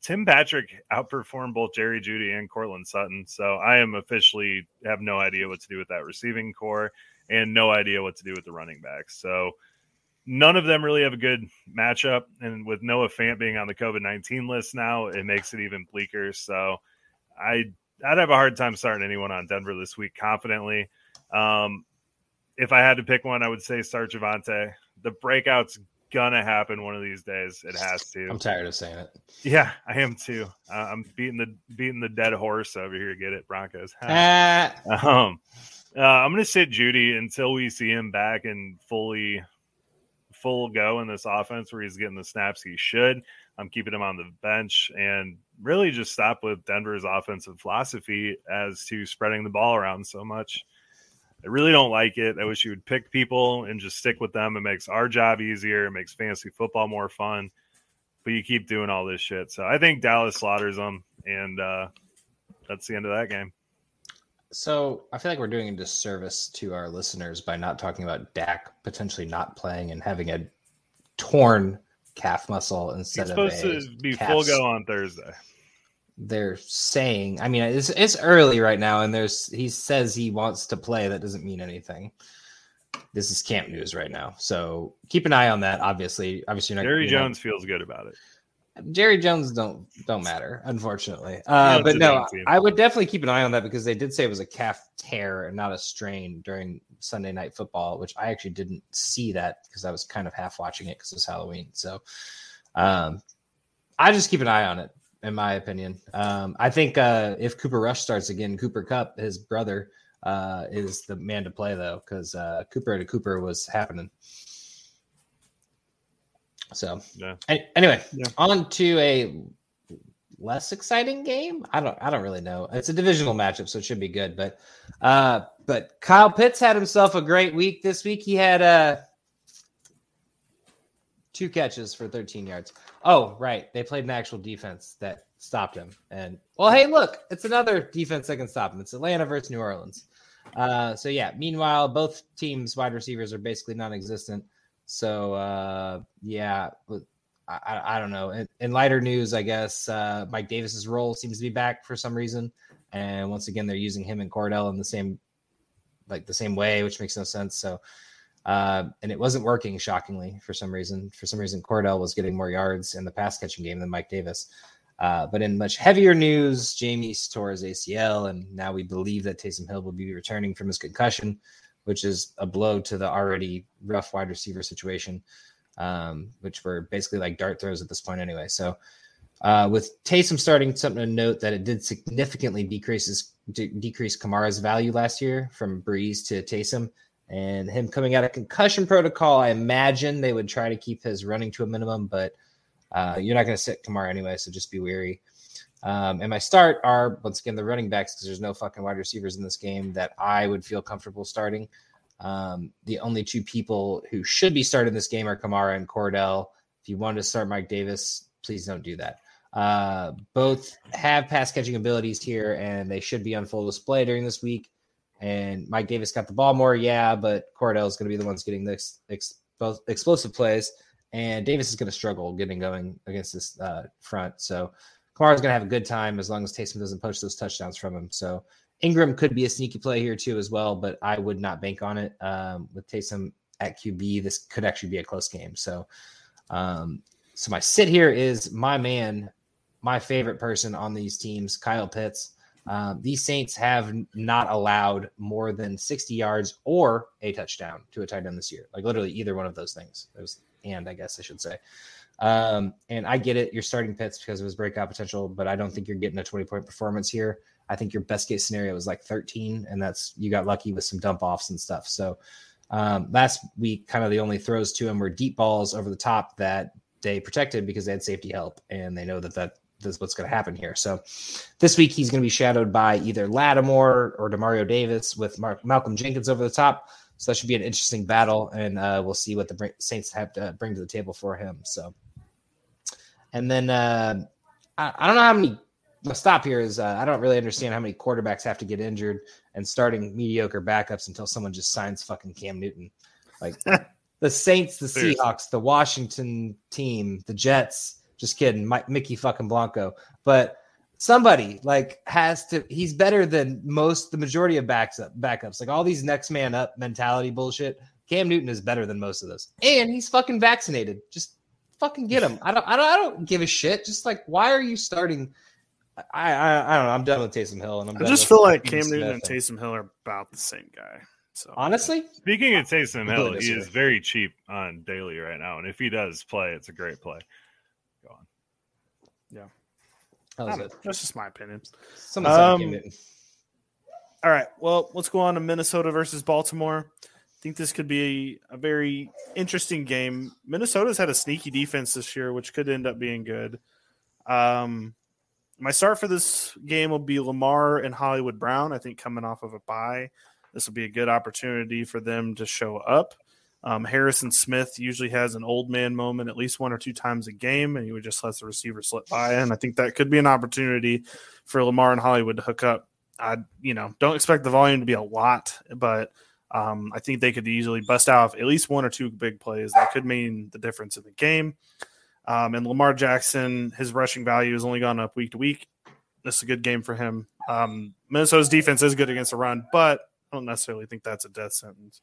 Tim Patrick outperformed both Jerry Jeudy and Courtland Sutton, so I am officially have no idea what to do with that receiving corps and no idea what to do with the running backs. So none of them really have a good matchup. And with Noah Fant being on the COVID 19 list now, it makes it even bleaker. So I, I'd have a hard time starting anyone on Denver this week confidently. Um, if I had to pick one, I would say start Javonte. The breakout's gonna happen one of these days. It has to. I'm tired of saying it. Yeah, I am too. Uh, I'm beating the beating the dead horse over here. Get it, Broncos. *laughs* Ah. um, uh, I'm gonna sit Jeudy until we see him back and fully full go in this offense where he's getting the snaps he should. I'm keeping him on the bench and really just stop with Denver's offensive philosophy as to spreading the ball around so much. I really don't like it. I wish you would pick people and just stick with them. It makes our job easier. It makes fantasy football more fun. But you keep doing all this shit. So I think Dallas slaughters them, and uh, that's the end of that game. So I feel like we're doing a disservice to our listeners by not talking about Dak potentially not playing and having a torn calf muscle instead He's of supposed to be full go on Thursday. They're saying, I mean, it's it's early right now, and there's he says he wants to play. That doesn't mean anything. This is camp news right now, so keep an eye on that. Obviously, obviously, you're not, Jerry Jones feels good about it. Jerry Jones don't don't matter, unfortunately. Uh, but no, I would definitely keep an eye on that because they did say it was a calf tear and not a strain during Sunday night football, which I actually didn't see that because I was kind of half watching it because it was Halloween. So um, I just keep an eye on it, in my opinion. Um, I think uh, if Cooper Rush starts again, Cooper Kupp, his brother, uh, is the man to play though, because uh, Cooper to Cooper was happening. So yeah. anyway, yeah. on to a less exciting game. I don't I don't really know. It's a divisional matchup, so it should be good. But uh but Kyle Pitts had himself a great week this week. He had uh two catches for 13 yards. Oh, right. They played an actual defense that stopped him. And well, hey, look, it's another defense that can stop him. It's Atlanta versus New Orleans. Uh, so yeah, meanwhile, both teams' wide receivers are basically non-existent. So uh, yeah, I, I don't know. In, in, lighter news, I guess uh, Mike Davis's role seems to be back for some reason, and once again they're using him and Cordell in the same like the same way, which makes no sense. So. Uh, and it wasn't working shockingly for some reason. For some reason, Cordell was getting more yards in the pass catching game than Mike Davis. Uh, but in much heavier news, Jameis tore his ACL, and now we believe that Taysom Hill will be returning from his concussion which is a blow to the already rough wide receiver situation, um, which were basically like dart throws at this point anyway. So uh, with Taysom starting, something to note that it did significantly decreases de- decrease Kamara's value last year from Brees to Taysom. And him coming out of concussion protocol, I imagine they would try to keep his running to a minimum, but uh, you're not going to sit Kamara anyway, so just be wary. Um, and my start are once again the running backs because there's no fucking wide receivers in this game that I would feel comfortable starting. Um, the only two people who should be starting this game are Kamara and Cordell. If you want to start Mike Davis, please don't do that. Uh, both have pass catching abilities here, and they should be on full display during this week. And Mike Davis got the ball more, yeah, but Cordell is going to be the ones getting the ex- ex- explosive plays, and Davis is going to struggle getting going against this uh, front. So Kamara's going to have a good time as long as Taysom doesn't poach those touchdowns from him. So Ingram could be a sneaky play here too as well, but I would not bank on it. Um, with Taysom at QB, this could actually be a close game. So, um, so my sit here is my man, my favorite person on these teams, Kyle Pitts. Um, these Saints have not allowed more than 60 yards or a touchdown to a tight end this year. Like literally either one of those things. It was and I guess I should say. Um, and I get it. You're starting Pitts because of his breakout potential, but I don't think you're getting a 20 point performance here. I think your best case scenario was like 13, and that's you got lucky with some dump offs and stuff. So um, last week, kind of the only throws to him were deep balls over the top that they protected because they had safety help, and they know that that is what's going to happen here. So this week he's going to be shadowed by either Lattimore or Demario Davis with Mark, Malcolm Jenkins over the top. So that should be an interesting battle, and uh, we'll see what the Saints have to bring to the table for him. So, and then uh, I, I don't know how many the stop here is uh, I don't really understand how many quarterbacks have to get injured and starting mediocre backups until someone just signs fucking Cam Newton. Like *laughs* the Saints, the Seahawks, the Washington team, the Jets. Just kidding, Mike, Mickey fucking Blanco. But somebody like has to. He's better than most, the majority of backs up, backups. Like all these next man up mentality bullshit. Cam Newton is better than most of those, and he's fucking vaccinated. Just fucking get him. I don't. I don't. I don't give a shit. Just like why are you starting? I, I I don't know. I'm done with Taysom Hill, and I'm. I just feel like Cam Newton and Taysom Hill are about the same guy. So honestly, speaking of Taysom Hill, he is very cheap on daily right now, and if he does play, it's a great play. Go on. Yeah, that that's just my opinion. Um, all right, well, let's go on to Minnesota versus Baltimore. I think this could be a, a very interesting game. Minnesota's had a sneaky defense this year, which could end up being good. Um, my start for this game will be Lamar and Hollywood Brown. I think coming off of a bye, this will be a good opportunity for them to show up. Um, Harrison Smith usually has an old man moment at least one or two times a game, and he would just let the receiver slip by. And I think that could be an opportunity for Lamar and Hollywood to hook up. I, you know, don't expect the volume to be a lot, but um, I think they could easily bust out at least one or two big plays that could mean the difference in the game. Um, and Lamar Jackson, his rushing value has only gone up week to week. This is a good game for him. Um, Minnesota's defense is good against the run, but I don't necessarily think that's a death sentence.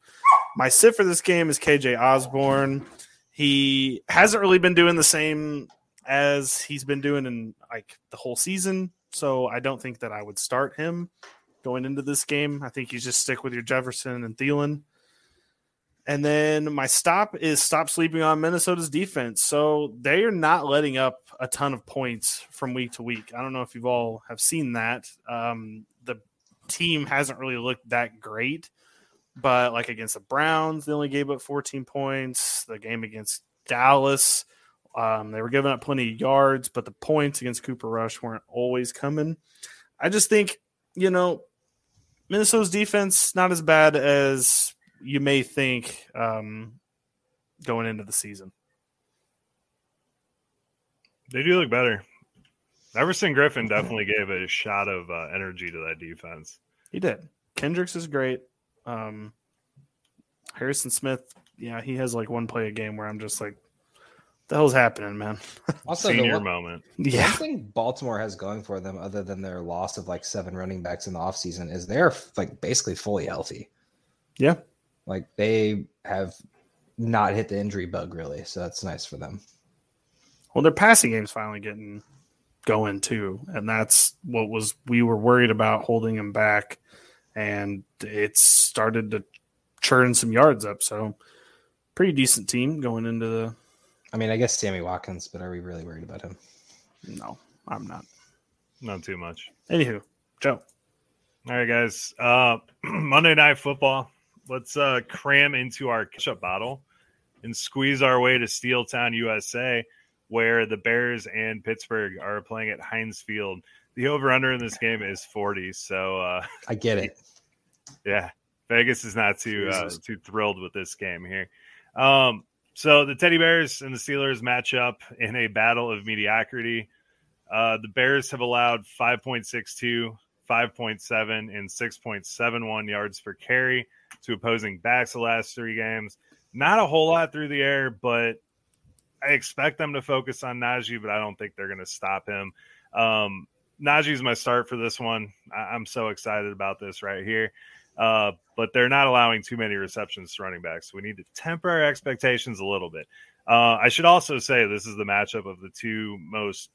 My sit for this game is KJ Osborne. He hasn't really been doing the same as he's been doing in like the whole season, so I don't think that I would start him going into this game. I think you just stick with your Jefferson and Thielen. And then my stop is stop sleeping on Minnesota's defense. So they are not letting up a ton of points from week to week. I don't know if you've all have seen that. Um, the team hasn't really looked that great, but like against the Browns, they only gave up 14 points. The game against Dallas, um, they were giving up plenty of yards, but the points against Cooper Rush weren't always coming. I just think, you know, Minnesota's defense not as bad as you may think um, going into the season. They do look better. Everson Griffen definitely gave a shot of uh, energy to that defense. He did. Kendricks is great. Um, Harrison Smith, yeah, he has like one play a game where I'm just like, the hell's happening, man? *laughs* Also, senior one, moment. Yeah. One thing Baltimore has going for them, other than their loss of like seven running backs in the offseason, is they're like basically fully healthy. Yeah. Like they have not hit the injury bug really, so that's nice for them. Well, their passing game's finally getting going too, and that's what was we were worried about holding him back, and it's started to churn some yards up. So, pretty decent team going into the. I mean, I guess Sammy Watkins, but are we really worried about him? No, I'm not. Not too much. Anywho, Joe. All right, guys. Uh, *clears throat* Monday Night Football let's uh, cram into our ketchup bottle and squeeze our way to Steel Town, USA, where the Bears and Pittsburgh are playing at Heinz Field. The over under in this game is 40. So uh, I get it. *laughs* Yeah. Vegas is not too uh, too thrilled with this game here. Um, so the Teddy Bears and the Steelers match up in a battle of mediocrity. Uh, the Bears have allowed 5.62, 5.7, and 6.71 yards per carry to opposing backs the last three games. Not a whole lot through the air, but I expect them to focus on Najee, but I don't think they're going to stop him. Um, Najee's my start for this one. I- am so excited about this right here. Uh, but they're not allowing too many receptions to running backs. So we need to temper our expectations a little bit. Uh, I should also say this is the matchup of the two most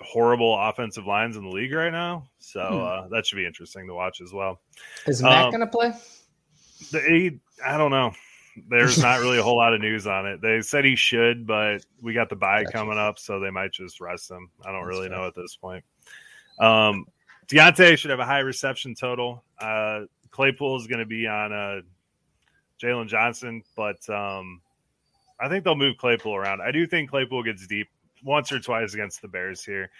horrible offensive lines in the league right now. So Hmm. uh, that should be interesting to watch as well. Is Matt Um, going to play? They, I don't know. There's not really a whole lot of news on it. They said he should, but we got the bye Gotcha. coming up, so they might just rest him. I don't That's really fair. know at this point. Um, Diontae should have a high reception total. Uh, Claypool is going to be on uh, Jaylon Johnson, but um, I think they'll move Claypool around. I do think Claypool gets deep once or twice against the Bears here.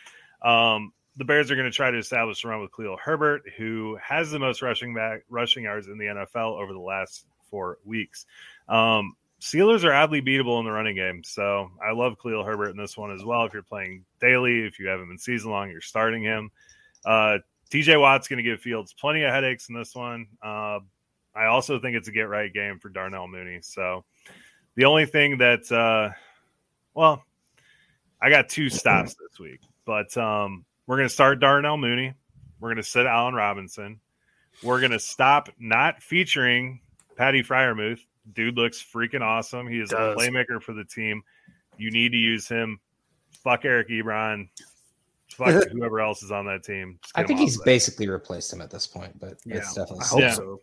Um, the Bears are going to try to establish a run with Khalil Herbert, who has the most rushing back rushing yards in the NFL over the last four weeks. Um, Steelers are oddly beatable in the running game, so I love Khalil Herbert in this one as well. If you're playing daily, if you have him in season long, you're starting him. Uh, TJ Watt's going to give Fields plenty of headaches in this one. Uh, I also think it's a get right game for Darnell Mooney. So the only thing that, uh, well, I got two stops this week, but um, we're going to start Darnell Mooney. We're going to sit Allen Robinson. We're going to stop not featuring Patty Freiermuth. Dude looks freaking awesome. He is a playmaker for the team. You need to use him. Fuck Eric Ebron. Fuck whoever else is on that team. I think he's there. basically replaced him at this point, but Yeah, it's definitely I hope Yeah. so.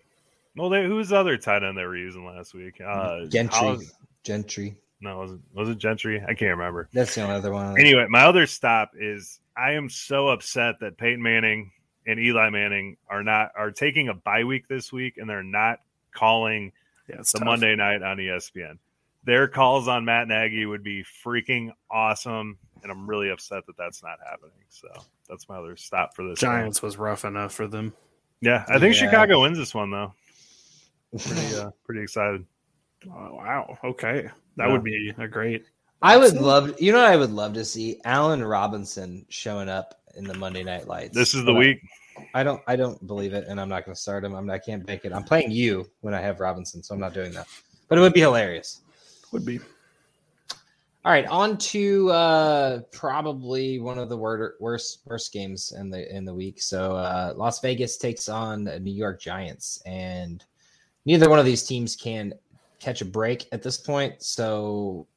Well, they, who was the other tight end they were using last week? Uh, Gentry. Hollis- Gentry. no, was it, was it Gentry? I can't remember. That's the only other one. Anyway, my other stop is I am so upset that Peyton Manning and Eli Manning are not are taking a bye week this week and they're not calling Yeah, the tough. Monday night on ESPN. Their calls on Matt Nagy would be freaking awesome, and I'm really upset that that's not happening. So that's my other stop for this. one. Giants was rough enough for them. Yeah, I think Yeah. Chicago wins this one though. Pretty, *laughs* uh, pretty excited. Oh, wow. Okay. That Yeah. would be a great. I would love, you know, what I would love to see Allen Robinson showing up in the Monday Night Lights. This is the But week. I don't, I don't believe it, and I'm not going to start him. I'm, I can't bank it. I'm playing you when I have Robinson, so I'm not doing that. But it would be hilarious. Would be. All right, on to uh, probably one of the wor- worst worst games in the in the week. So uh, Las Vegas takes on New York Giants, and neither one of these teams can catch a break at this point. So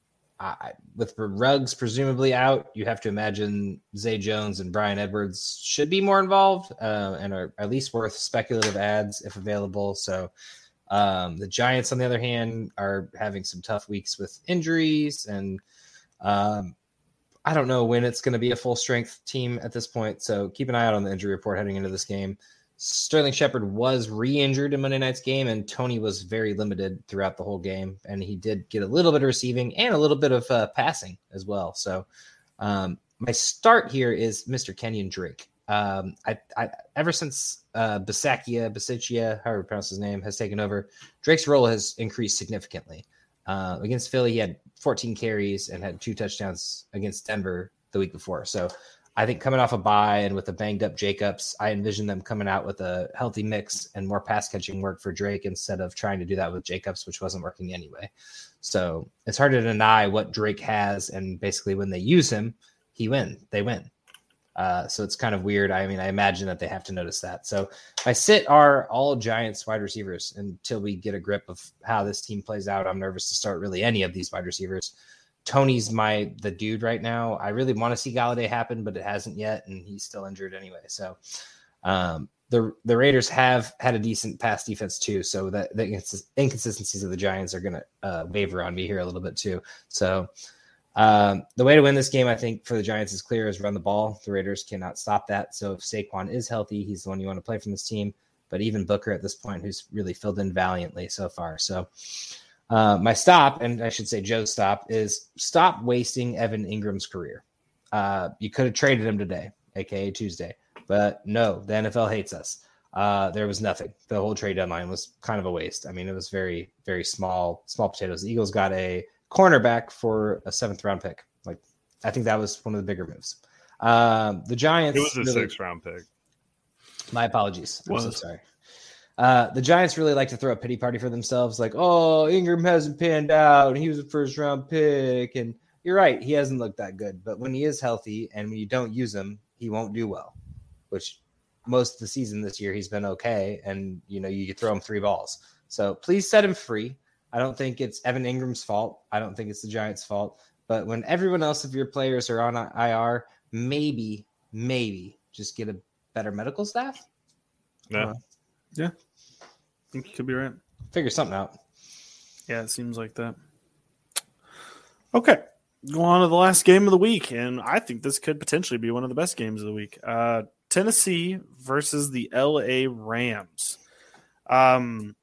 with Ruggs presumably out, you have to imagine Zay Jones and Bryan Edwards should be more involved uh, and are at least worth speculative adds if available. So um, the Giants, on the other hand, are having some tough weeks with injuries, and um, I don't know when it's going to be a full strength team at this point. So keep an eye out on the injury report heading into this game. Sterling Shepard was re-injured in Monday night's game, and Toney was very limited throughout the whole game. And he did get a little bit of receiving and a little bit of uh, passing as well. So um, my start here is Mr. Kenyon Drake. Um, I, I ever since uh, Basakia, Basicia, however you pronounce his name, has taken over, Drake's role has increased significantly. Uh, against Philly, he had 14 carries and had two touchdowns against Denver the week before. So I think coming off a bye and with a banged up Jacobs, I envision them coming out with a healthy mix and more pass catching work for Drake instead of trying to do that with Jacobs, which wasn't working anyway. So it's hard to deny what Drake has, and basically when they use him, he win. They win. Uh, so it's kind of weird. I mean, I imagine that they have to notice that. So I sit are all Giants wide receivers until we get a grip of how this team plays out. I'm nervous to start really any of these wide receivers. Toney's my the dude right now. I really want to see Golladay happen, but it hasn't yet, and he's still injured anyway. So um, the the Raiders have had a decent pass defense too. So that the inconsistencies of the Giants are going to uh, waver on me here a little bit too. So um, the way to win this game, I think, for the Giants is clear: is run the ball. The Raiders cannot stop that. So if Saquon is healthy, he's the one you want to play from this team. But even Booker at this point, who's really filled in valiantly so far. So uh, my stop, and I should say Joe's stop, is stop wasting Evan Engram's career. Uh, you could have traded him today, aka Tuesday, but no, the NFL hates us. Uh, there was nothing. The whole trade deadline was kind of a waste. I mean, it was very, very small, small potatoes. The Eagles got a cornerback for a seventh round pick. Like, I think that was one of the bigger moves. Um, the Giants. It was a really- six round pick. my apologies. I'm so sorry. Uh, the Giants really like to throw a pity party for themselves, like, "Oh, Engram hasn't panned out, and he was a first round pick." And you're right, he hasn't looked that good. But when he is healthy, and when you don't use him, he won't do well. Which most of the season this year he's been okay, and you know you throw him three balls. So please set him free. I don't think it's Evan Engram's fault. I don't think it's the Giants' fault. But when everyone else of your players are on IR, maybe, maybe just get a better medical staff. Yeah. Yeah. I think you could be right. Figure something out. Yeah, it seems like that. Okay. Go on to the last game of the week, and I think this could potentially be one of the best games of the week. Uh, Tennessee versus the LA Rams. Um,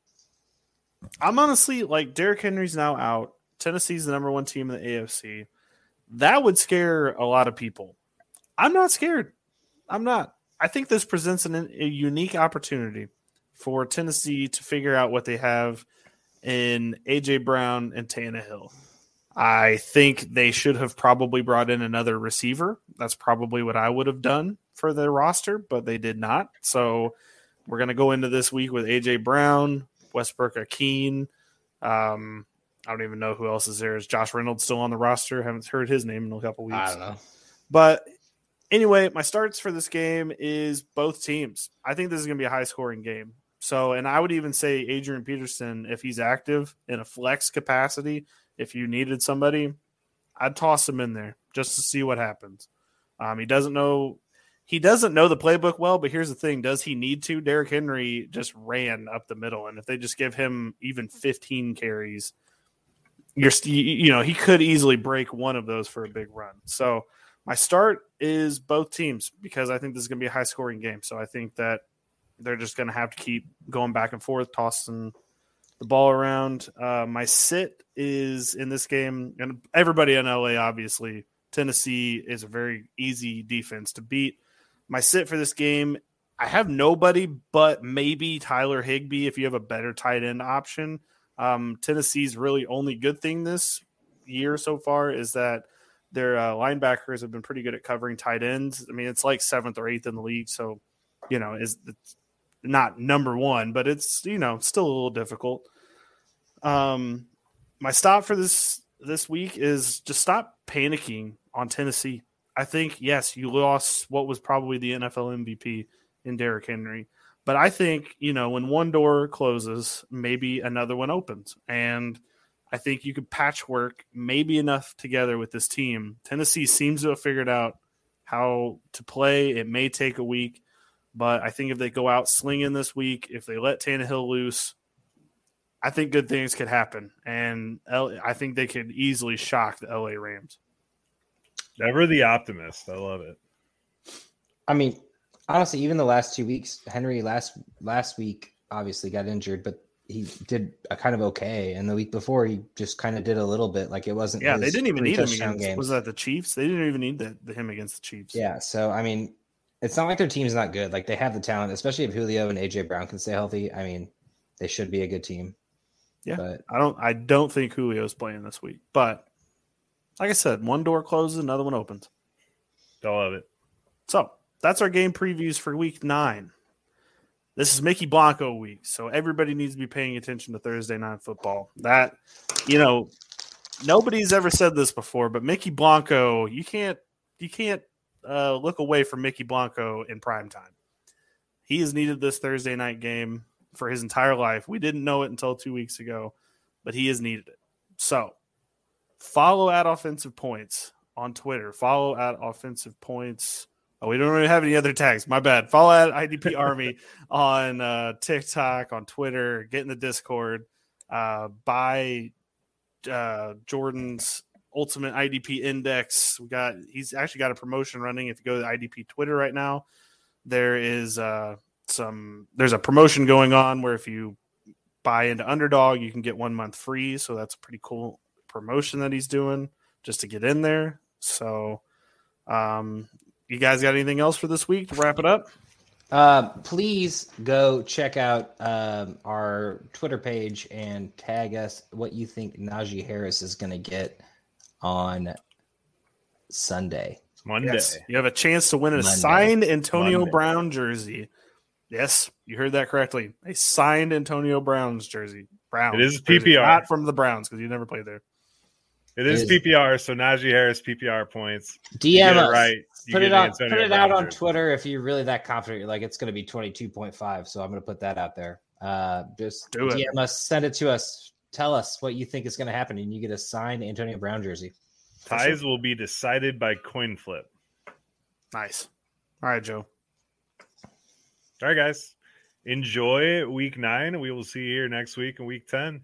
I'm honestly like Derrick Henry's now out. Tennessee's the number one team in the AFC. That would scare a lot of people. I'm not scared. I'm not. I think this presents an, a unique opportunity for Tennessee to figure out what they have in AJ Brown and Tannehill. I think they should have probably brought in another receiver. That's probably what I would have done for the roster, but they did not. So we're going to go into this week with AJ Brown, Westbrook-Ikhine. Um, I don't even know who else is there. Is Josh Reynolds still on the roster? haven't heard his name in a couple weeks. I don't know. But anyway, my starts for this game is both teams. I think this is going to be a high scoring game. So, and I would even say Adrian Peterson, if he's active in a flex capacity, if you needed somebody, I'd toss him in there just to see what happens. Um, he doesn't know he doesn't know the playbook well, but here's the thing: does he need to? Derrick Henry just ran up the middle, and if they just give him even 15 carries, you're you know he could easily break one of those for a big run. So my start is both teams because I think this is going to be a high scoring game. So I think that they're just going to have to keep going back and forth, tossing the ball around. Uh, my sit is in this game, and everybody in LA, obviously, Tennessee is a very easy defense to beat. My sit for this game, I have nobody but maybe Tyler Higbee if you have a better tight end option. Um, Tennessee's really only good thing this year so far is that their uh, linebackers have been pretty good at covering tight ends. I mean, it's like seventh or eighth in the league, so you know, is not number one, but it's you know still a little difficult. Um, my stop for this this week is just stop panicking on Tennessee. I think yes, you lost what was probably the NFL MVP in Derrick Henry, but I think you know when one door closes, maybe another one opens, and I think you could patchwork maybe enough together with this team. Tennessee seems to have figured out how to play. It may take a week, but I think if they go out slinging this week, if they let Tannehill loose, I think good things could happen, and L- I think they could easily shock the LA Rams. Ever the optimist. I love it. I mean, honestly, even the last two weeks, Henry last last week obviously got injured, but he did a kind of okay. And the week before, he just kind of did a little bit. Like it wasn't. Yeah, they didn't even need him three-touchdown against. games. Was that the Chiefs? They didn't even need the, the him against the Chiefs. Yeah. So I mean, it's not like their team's not good. Like they have the talent, especially if Julio and AJ Brown can stay healthy. I mean, they should be a good team. Yeah. But I don't. I don't think Julio's playing this week, but like I said, one door closes, another one opens. I love it. So that's our game previews for week nine. This is Mickey Blanco week, so everybody needs to be paying attention to Thursday night football. That, you know, nobody's ever said this before, but Mickey Blanco, you can't you can't uh, look away from Mickey Blanco in prime time. He has needed this Thursday night game for his entire life. We didn't know it until two weeks ago, but he has needed it. So follow at offensive points on Twitter. Follow at offensive points. Oh, we don't really have any other tags. My bad. Follow at IDP *laughs* Army on uh, TikTok, on Twitter. Get in the Discord. Uh, buy uh, Jordan's Ultimate IDP Index. We got. He's actually got a promotion running. If you go to IDP Twitter right now, there is uh, some. There's a promotion going on where if you buy into Underdog, you can get one month free. So that's a pretty cool promotion that he's doing just to get in there. So, um, you guys got anything else for this week to wrap it up? Uh, please go check out um, our Twitter page and tag us what you think Najee Harris is going to get on Sunday. Monday. Yes, you have a chance to win a Monday. signed Antonio Monday. Brown jersey. Yes, you heard that correctly. A signed Antonio Brown's jersey. Brown. It is PPR. not from the Browns because you never played there. It is It is. PPR, so Najee Harris PPR points. You DM us. right. You put it the on. Put it out on. Twitter if you're really that confident. You're like it's going to be 22.5. So I'm going to put that out there. Uh, just Do it. DM us. Send it to us. Tell us what you think is going to happen, and you get a signed Antonio Brown jersey. Ties will be decided by coin flip. Nice. All right, Joe. All right, guys. Enjoy week nine. We will see you here next week in week 10.